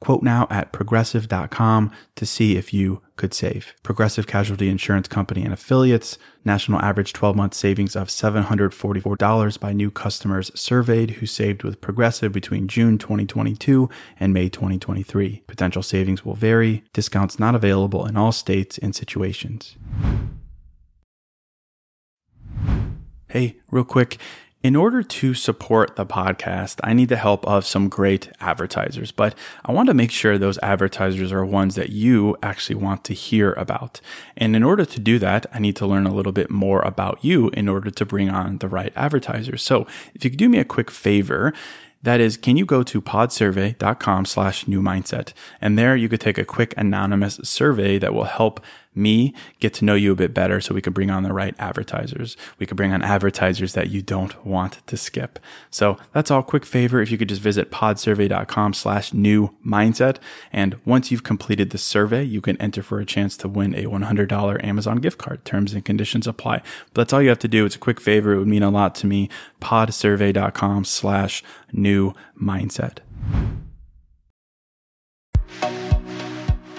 Quote now at progressive.com to see if you could save. Progressive Casualty Insurance Company and affiliates. National average 12 month savings of $744 by new customers surveyed who saved with Progressive between June 2022 and May 2023. Potential savings will vary. Discounts not available in all states and situations. Hey, real quick. In order to support the podcast, I need the help of some great advertisers, but I want to make sure those advertisers are ones that you actually want to hear about. And in order to do that, I need to learn a little bit more about you in order to bring on the right advertisers. So if you could do me a quick favor, that is, can you go to podsurvey.com slash new mindset? And there you could take a quick anonymous survey that will help me get to know you a bit better so we can bring on the right advertisers. We can bring on advertisers that you don't want to skip. So that's all quick favor. If you could just visit podsurvey.com slash new mindset. And once you've completed the survey, you can enter for a chance to win a $100 Amazon gift card. Terms and conditions apply. But that's all you have to do. It's a quick favor. It would mean a lot to me. podsurvey.com slash new mindset.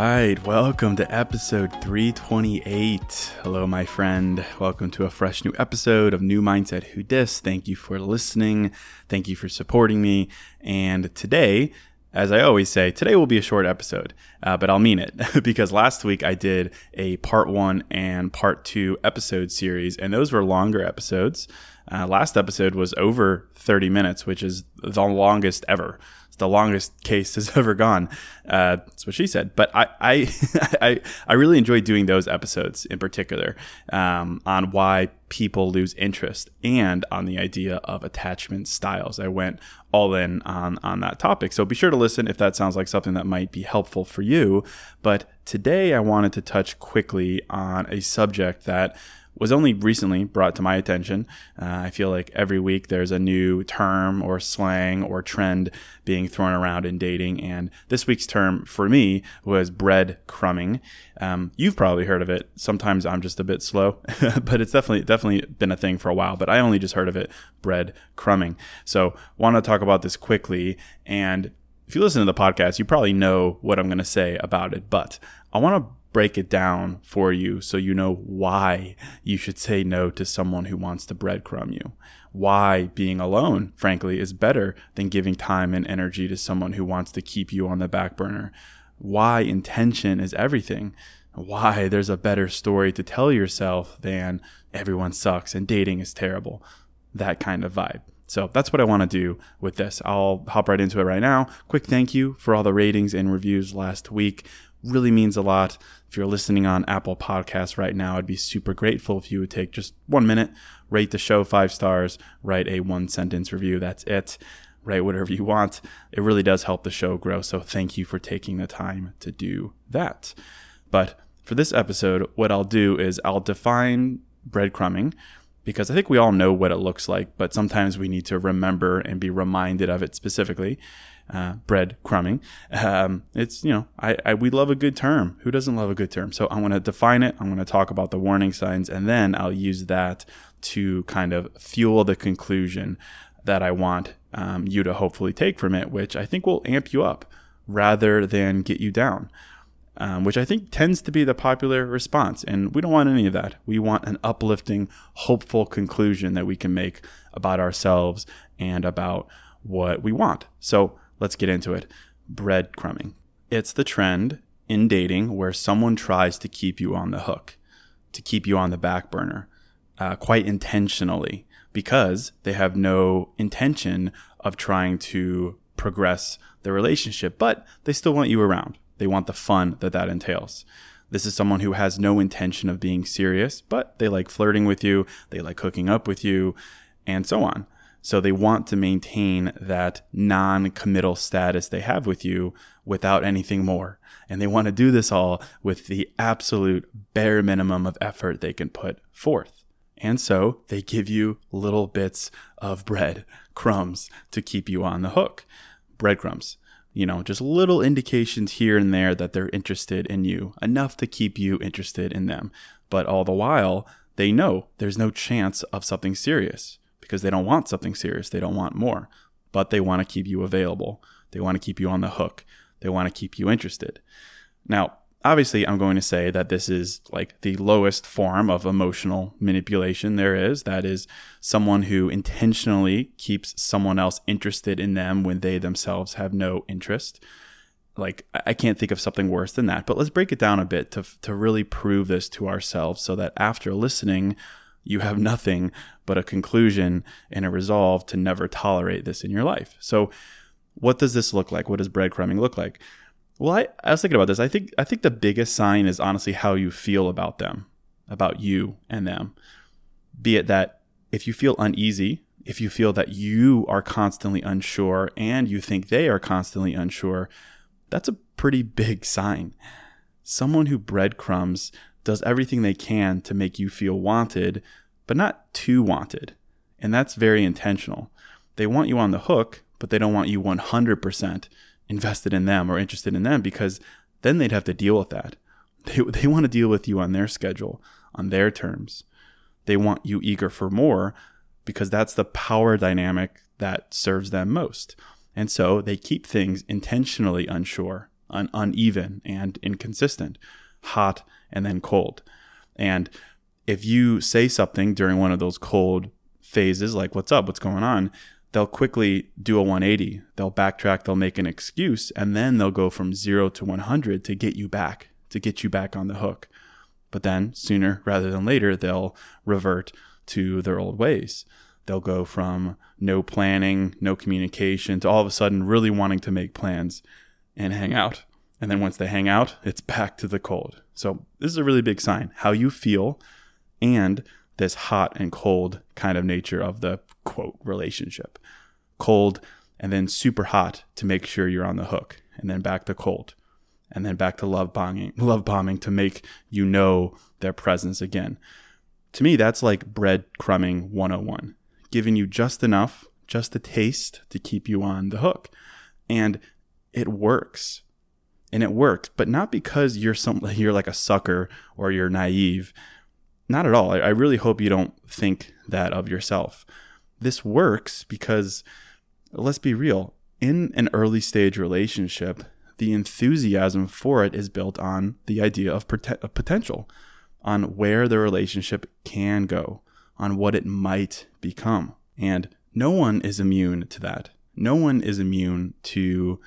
Right, welcome to episode 328. Hello, my friend. Welcome to a fresh new episode of New Mindset Who Dis. Thank you for listening. Thank you for supporting me. And today, as I always say, today will be a short episode, uh, but I'll mean it because last week I did a part one and part two episode series, and those were longer episodes. Uh, last episode was over 30 minutes, which is the longest ever the longest case has ever gone. Uh, that's what she said. But I, I, I, I, really enjoy doing those episodes in particular um, on why people lose interest and on the idea of attachment styles. I went all in on on that topic. So be sure to listen if that sounds like something that might be helpful for you. But today I wanted to touch quickly on a subject that was only recently brought to my attention. Uh, I feel like every week there's a new term or slang or trend being thrown around in dating. And this week's term for me was breadcrumbing. Um, you've probably heard of it. Sometimes I'm just a bit slow, but it's definitely definitely been a thing for a while. But I only just heard of it, bread crumbing. So want to talk about this quickly. And if you listen to the podcast, you probably know what I'm going to say about it. But I want to break it down for you so you know why you should say no to someone who wants to breadcrumb you. Why being alone, frankly, is better than giving time and energy to someone who wants to keep you on the back burner. Why intention is everything. Why there's a better story to tell yourself than everyone sucks and dating is terrible. That kind of vibe. So that's what I want to do with this. I'll hop right into it right now. Quick thank you for all the ratings and reviews last week really means a lot. If you're listening on Apple Podcasts right now, I'd be super grateful if you would take just one minute, rate the show five stars, write a one sentence review. That's it. Write whatever you want. It really does help the show grow. So thank you for taking the time to do that. But for this episode, what I'll do is I'll define breadcrumbing because I think we all know what it looks like, but sometimes we need to remember and be reminded of it specifically uh, bread crumbing. Um, it's, you know, I, I, we love a good term. Who doesn't love a good term? So I'm going to define it. I'm going to talk about the warning signs, and then I'll use that to kind of fuel the conclusion that I want um, you to hopefully take from it, which I think will amp you up rather than get you down. Um, which I think tends to be the popular response. And we don't want any of that. We want an uplifting, hopeful conclusion that we can make about ourselves and about what we want. So let's get into it. Breadcrumbing. It's the trend in dating where someone tries to keep you on the hook, to keep you on the back burner, uh, quite intentionally, because they have no intention of trying to progress the relationship, but they still want you around. They want the fun that that entails. This is someone who has no intention of being serious, but they like flirting with you, they like hooking up with you, and so on. So they want to maintain that non committal status they have with you without anything more. And they want to do this all with the absolute bare minimum of effort they can put forth. And so they give you little bits of bread, crumbs to keep you on the hook. Breadcrumbs. You know, just little indications here and there that they're interested in you, enough to keep you interested in them. But all the while, they know there's no chance of something serious because they don't want something serious. They don't want more, but they want to keep you available. They want to keep you on the hook. They want to keep you interested. Now, obviously, I'm going to say that this is like the lowest form of emotional manipulation there is. That is someone who intentionally keeps someone else interested in them when they themselves have no interest. Like, I can't think of something worse than that. But let's break it down a bit to, to really prove this to ourselves so that after listening, you have nothing but a conclusion and a resolve to never tolerate this in your life. So, what does this look like? What does breadcrumbing look like? Well, I, I was thinking about this. I think I think the biggest sign is honestly how you feel about them, about you and them. Be it that if you feel uneasy, if you feel that you are constantly unsure and you think they are constantly unsure, that's a pretty big sign. Someone who breadcrumbs does everything they can to make you feel wanted, but not too wanted. And that's very intentional. They want you on the hook, but they don't want you 100% invested in them or interested in them because then they'd have to deal with that. They, they want to deal with you on their schedule, on their terms. They want you eager for more because that's the power dynamic that serves them most. And so they keep things intentionally unsure, un- uneven, and inconsistent, hot and then cold. And if you say something during one of those cold phases, like, what's up, what's going on, they'll quickly do a 180. They'll backtrack, they'll make an excuse, and then they'll go from zero to 100 to get you back, to get you back on the hook. But then sooner rather than later, they'll revert to their old ways. They'll go from no planning, no communication to all of a sudden really wanting to make plans and hang out. And then once they hang out, it's back to the cold. So this is a really big sign how you feel and this hot and cold kind of nature of the quote relationship. Cold and then super hot to make sure you're on the hook, and then back to cold, and then back to love bombing, love bombing to make you know their presence again. To me, that's like breadcrumbing 101, giving you just enough, just a taste to keep you on the hook. And it works and it works, but not because you're some you're like a sucker or you're naive. Not at all. I, really hope you don't think that of yourself. This works because let's be real. In an early stage relationship, the enthusiasm for it is built on the idea of, pot- of potential, on where the relationship can go, on what it might become. And no one is immune to that. No one is immune to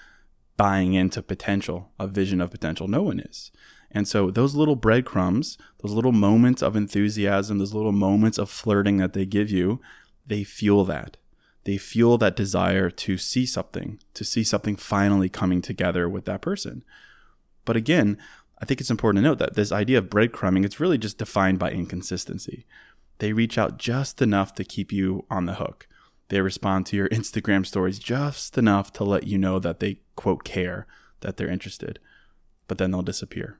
buying into potential, a vision of potential. No one is. And so those little breadcrumbs, those little moments of enthusiasm, those little moments of flirting that they give you, they fuel that. They fuel that desire to see something, to see something finally coming together with that person. But again, I think it's important to note that this idea of breadcrumbing, it's really just defined by inconsistency. They reach out just enough to keep you on the hook. They respond to your Instagram stories just enough to let you know that they, quote, care, that they're interested. But then they'll disappear.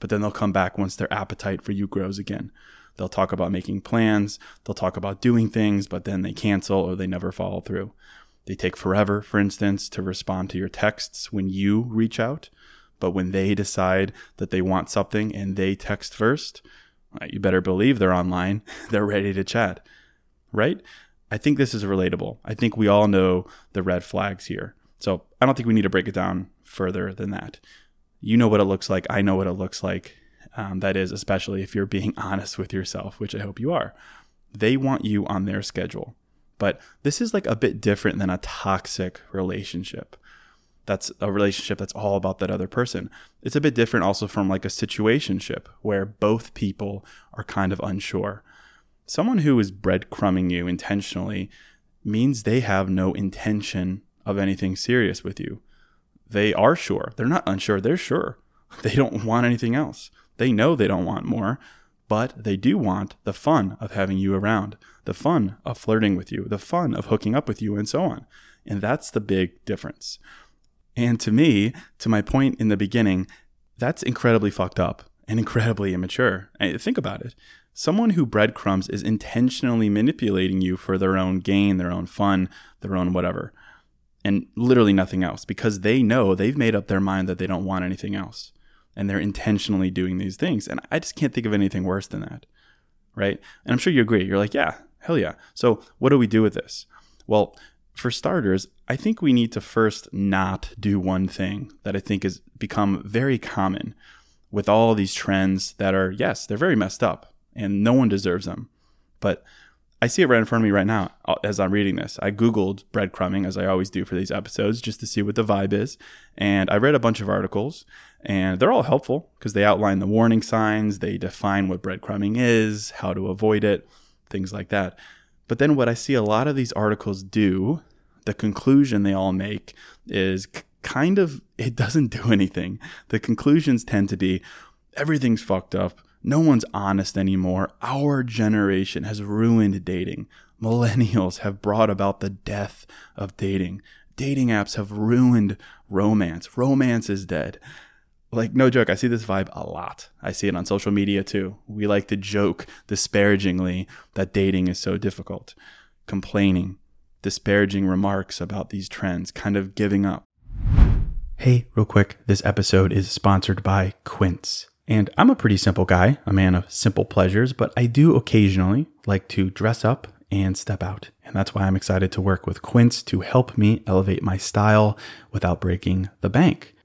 But then they'll come back once their appetite for you grows again. They'll talk about making plans, they'll talk about doing things, but then they cancel or they never follow through. They take forever, for instance, to respond to your texts when you reach out. But when they decide that they want something and they text first, uh, you better believe they're online. They're ready to chat, right? I think this is relatable. I think we all know the red flags here. So I don't think we need to break it down further than that. You know what it looks like. I know what it looks like. Um, that is, especially if you're being honest with yourself, which I hope you are. They want you on their schedule. But this is like a bit different than a toxic relationship. that's a relationship that's all about that other person. It's a bit different also from like a situationship where both people are kind of unsure. Someone who is breadcrumbing you intentionally means they have no intention of anything serious with you. They are sure. They're not unsure, they're sure. They don't want anything else. They know they don't want more, but they do want the fun of having you around, the fun of flirting with you, the fun of hooking up with you, and so on. And that's the big difference. And to me, to my point in the beginning, that's incredibly fucked up and incredibly immature. Think about it. Someone who breadcrumbs is intentionally manipulating you for their own gain, their own fun, their own whatever, and literally nothing else because they know they've made up their mind that they don't want anything else. And they're intentionally doing these things. And I just can't think of anything worse than that. Right. And I'm sure you agree. You're like, yeah, hell yeah. So what do we do with this? Well, for starters, I think we need to first not do one thing that I think has become very common with all these trends that are, yes, they're very messed up and no one deserves them. But I see it right in front of me right now uh, as I'm reading this. I Googled breadcrumbing, as I always do for these episodes, just to see what the vibe is. And I read a bunch of articles, and they're all helpful because they outline the warning signs, they define what breadcrumbing is, how to avoid it, things like that. But then what I see a lot of these articles do, the conclusion they all make is kind of, it doesn't do anything. The conclusions tend to be everything's fucked up no one's honest anymore. Our generation has ruined dating. Millennials have brought about the death of dating. Dating apps have ruined romance. Romance is dead. Like, no joke, I see this vibe a lot. I see it on social media too. We like to joke disparagingly that dating is so difficult, complaining, disparaging remarks about these trends, kind of giving up. Hey, real quick, this episode is sponsored by Quince. And I'm a pretty simple guy, a man of simple pleasures, but I do occasionally like to dress up and step out. And that's why I'm excited to work with Quince to help me elevate my style without breaking the bank.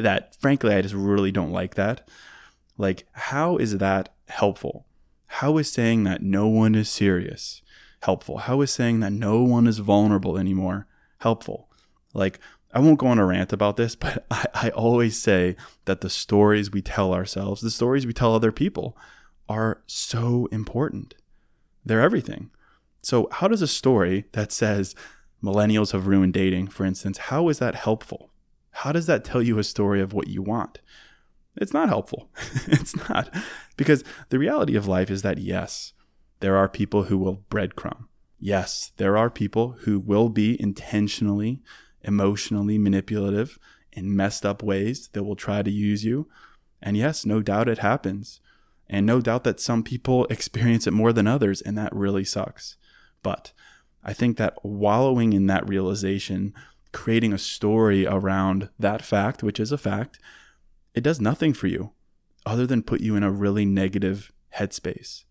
that frankly I just really don't like that. Like, how is that helpful? How is saying that no one is serious helpful? How is saying that no one is vulnerable anymore helpful? Like, I won't go on a rant about this, but I, I always say that the stories we tell ourselves, the stories we tell other people, are so important. They're everything. So, how does a story that says millennials have ruined dating, for instance, how is that helpful? How does that tell you a story of what you want? It's not helpful. it's not. Because the reality of life is that, yes, there are people who will breadcrumb. Yes, there are people who will be intentionally, emotionally manipulative in messed up ways that will try to use you. And yes, no doubt it happens. And no doubt that some people experience it more than others, and that really sucks. But I think that wallowing in that realization creating a story around that fact, which is a fact, it does nothing for you other than put you in a really negative headspace.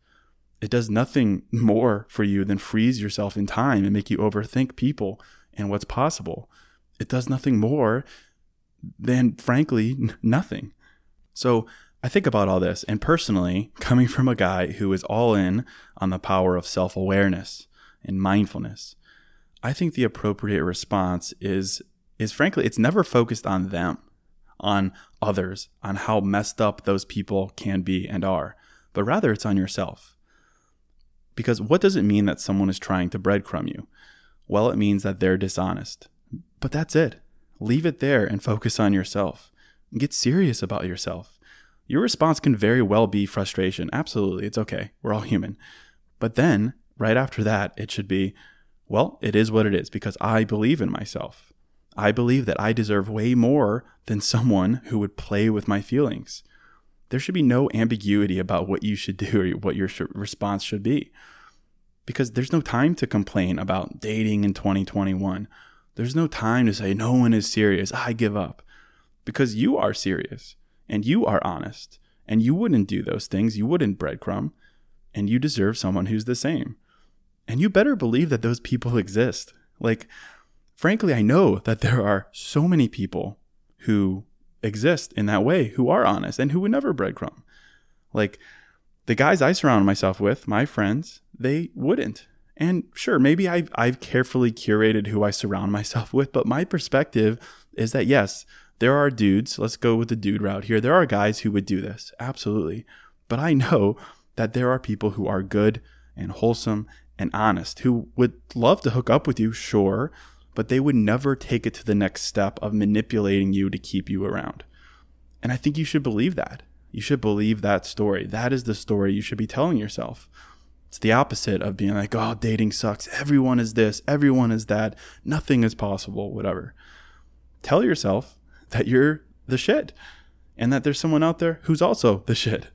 It does nothing more for you than freeze yourself in time and make you overthink people and what's possible. It does nothing more than, frankly, n- nothing. So I think about all this, and personally, coming from a guy who is all in on the power of self awareness and mindfulness, I think the appropriate response is is frankly it's never focused on them, on others, on how messed up those people can be and are, but rather it's on yourself. Because what does it mean that someone is trying to breadcrumb you? Well, it means that they're dishonest. But that's it. Leave it there and focus on yourself. Get serious about yourself. Your response can very well be frustration. Absolutely. It's okay. We're all human. But then, right after that, it should be, well, it is what it is because I believe in myself. I believe that I deserve way more than someone who would play with my feelings. There should be no ambiguity about what you should do or what your sh- response should be. Because there's no time to complain about dating in 2021. There's no time to say, no one is serious. I give up. Because you are serious and you are honest and you wouldn't do those things. You wouldn't breadcrumb and you deserve someone who's the same. And you better believe that those people exist. Like, frankly, I know that there are so many people who exist in that way who are honest and who would never breadcrumb. Like, the guys I surround myself with, my friends, they wouldn't. And sure, maybe I've, I've carefully curated who I surround myself with, but my perspective is that yes, there are dudes, let's go with the dude route here. There are guys who would do this, absolutely. But I know that there are people who are good and wholesome and honest who would love to hook up with you, sure, but they would never take it to the next step of manipulating you to keep you around. And I think you should believe that. You should believe that story. That is the story you should be telling yourself. It's the opposite of being like, oh, dating sucks. Everyone is this, everyone is that, nothing is possible, whatever. Tell yourself that you're the shit and that there's someone out there who's also the shit.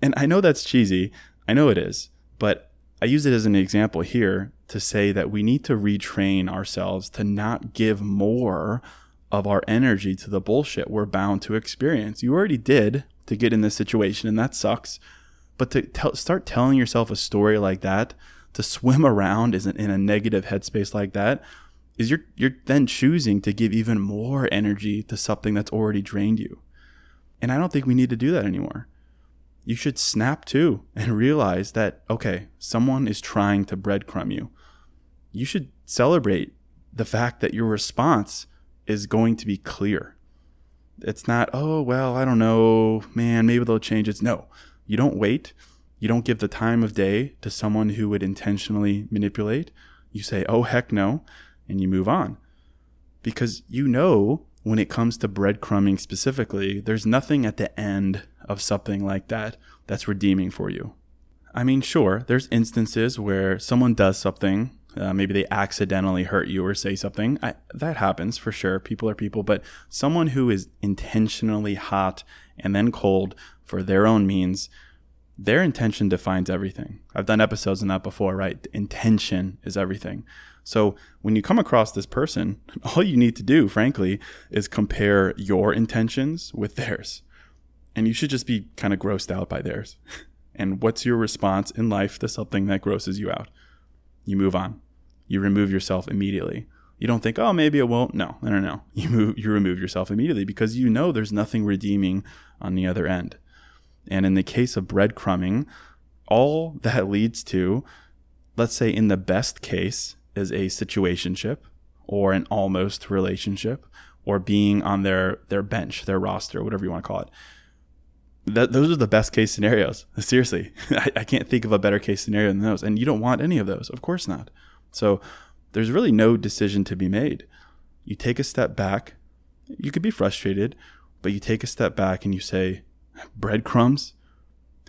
And I know that's cheesy. I know it is. But I use it as an example here to say that we need to retrain ourselves to not give more of our energy to the bullshit we're bound to experience. You already did to get in this situation, and that sucks. But to start telling yourself a story like that, to swim around in a negative headspace like that, is you're you're then choosing to give even more energy to something that's already drained you. And I don't think we need to do that anymore. You should snap to and realize that okay, someone is trying to breadcrumb you. You should celebrate the fact that your response is going to be clear. It's not, oh, well, I don't know, man, maybe they'll change it. No, you don't wait. You don't give the time of day to someone who would intentionally manipulate. You say, oh, heck no and you move on. Because you know, when it comes to breadcrumbing specifically, there's nothing at the end of something like that that's redeeming for you. I mean, sure, there's instances where someone does something, uh, maybe they accidentally hurt you or say something. I, that happens for sure. People are people, but someone who is intentionally hot and then cold for their own means, their intention defines everything. I've done episodes on that before, right? Intention is everything. So when you come across this person, all you need to do, frankly, is compare your intentions with theirs. And you should just be kind of grossed out by theirs. And what's your response in life to something that grosses you out? You move on. You remove yourself immediately. You don't think, oh, maybe it won't. No, no, no, no. You move, you remove yourself immediately because you know there's nothing redeeming on the other end. And in the case of breadcrumbing, all that leads to, let's say in the best case, is a situationship or an almost relationship or being on their their bench, their roster, whatever you want to call it. Those are the best case scenarios. Seriously, I, I can't think of a better case scenario than those. And you don't want any of those, of course not. So there's really no decision to be made. You take a step back. You could be frustrated, but you take a step back and you say, breadcrumbs?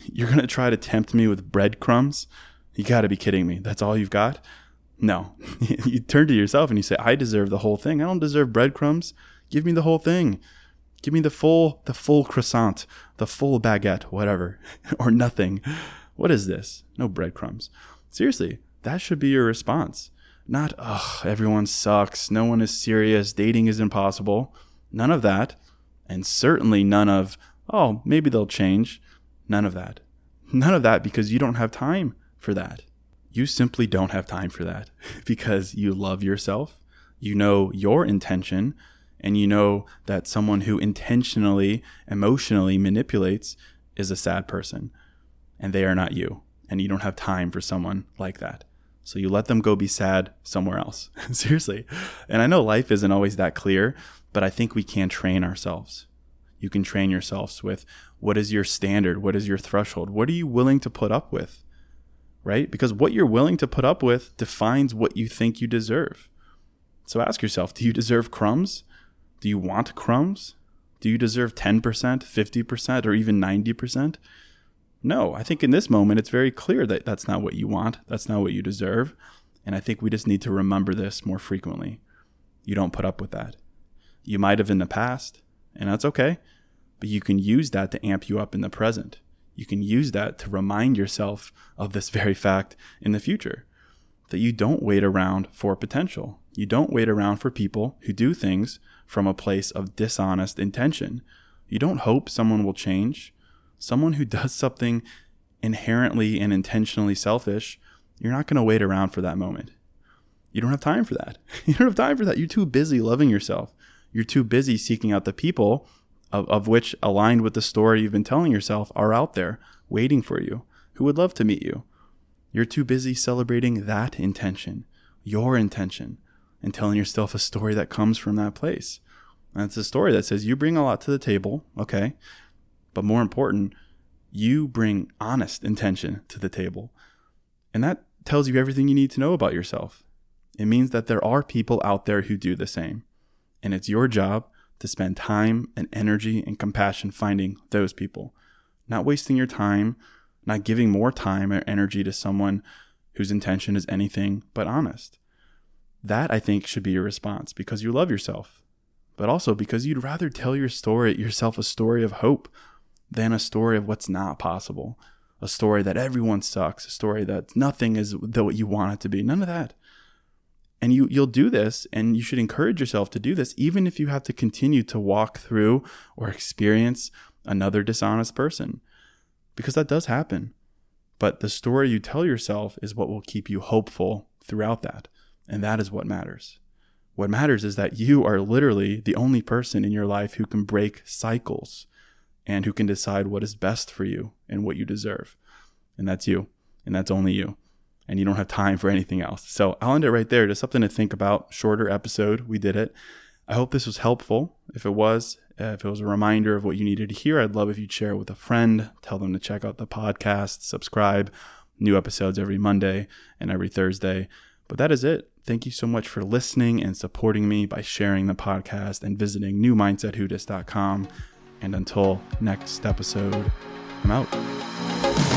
You're going to try to tempt me with breadcrumbs? You got to be kidding me. That's all you've got? No. you turn to yourself and you say, I deserve the whole thing. I don't deserve breadcrumbs. Give me the whole thing. Give me the full the full croissant, the full baguette, whatever. or nothing. What is this? No breadcrumbs. Seriously, that should be your response. Not, ugh, everyone sucks, no one is serious, dating is impossible. None of that. And certainly none of, oh, maybe they'll change. None of that. None of that because you don't have time for that you simply don't have time for that because you love yourself, you know your intention, and you know that someone who intentionally, emotionally manipulates is a sad person and they are not you. And you don't have time for someone like that. So you let them go be sad somewhere else. Seriously. And I know life isn't always that clear, but I think we can train ourselves. You can train yourselves with what is your standard? What is your threshold? What are you willing to put up with? right? Because what you're willing to put up with defines what you think you deserve. So ask yourself do you deserve crumbs? Do you want crumbs? Do you deserve 10%, 50%, or even 90%? No, I think in this moment it's very clear that that's not what you want. That's not what you deserve. And I think we just need to remember this more frequently. You don't put up with that. You might have in the past, and that's okay, but you can use that to amp you up in the present. You can use that to remind yourself of this very fact in the future that you don't wait around for potential. You don't wait around for people who do things from a place of dishonest intention. You don't hope someone will change. Someone who does something inherently and intentionally selfish, you're not going to wait around for that moment. You don't have time for that. You don't have time for that. You're too busy loving yourself. You're too busy seeking out the people of, of which, aligned with the story you've been telling yourself, are out there waiting for you, who would love to meet you. You're too busy celebrating that intention, your intention, and telling yourself a story that comes from that place. And it's a story that says you bring a lot to the table, okay? But more important, you bring honest intention to the table. And that tells you everything you need to know about yourself. It means that there are people out there who do the same. And it's your job to spend time and energy and compassion finding those people, not wasting your time, not giving more time or energy to someone whose intention is anything but honest. That I think should be your response because you love yourself, but also because you'd rather tell your story yourself a story of hope than a story of what's not possible, a story that everyone sucks, a story that nothing is what you want it to be. None of that. And you you'll do this and you should encourage yourself to do this even if you have to continue to walk through or experience another dishonest person. Because that does happen. But the story you tell yourself is what will keep you hopeful throughout that. And that is what matters. What matters is that you are literally the only person in your life who can break cycles and who can decide what is best for you and what you deserve. And that's you. And that's only you and you don't have time for anything else. So I'll end it right there. Just something to think about. Shorter episode. We did it. I hope this was helpful. If it was, uh, if it was a reminder of what you needed to hear, I'd love if you'd share it with a friend. Tell them to check out the podcast, subscribe. New episodes every Monday and every Thursday. But that is it. Thank you so much for listening and supporting me by sharing the podcast and visiting newmindsetwhodis.com. And until next episode, I'm out.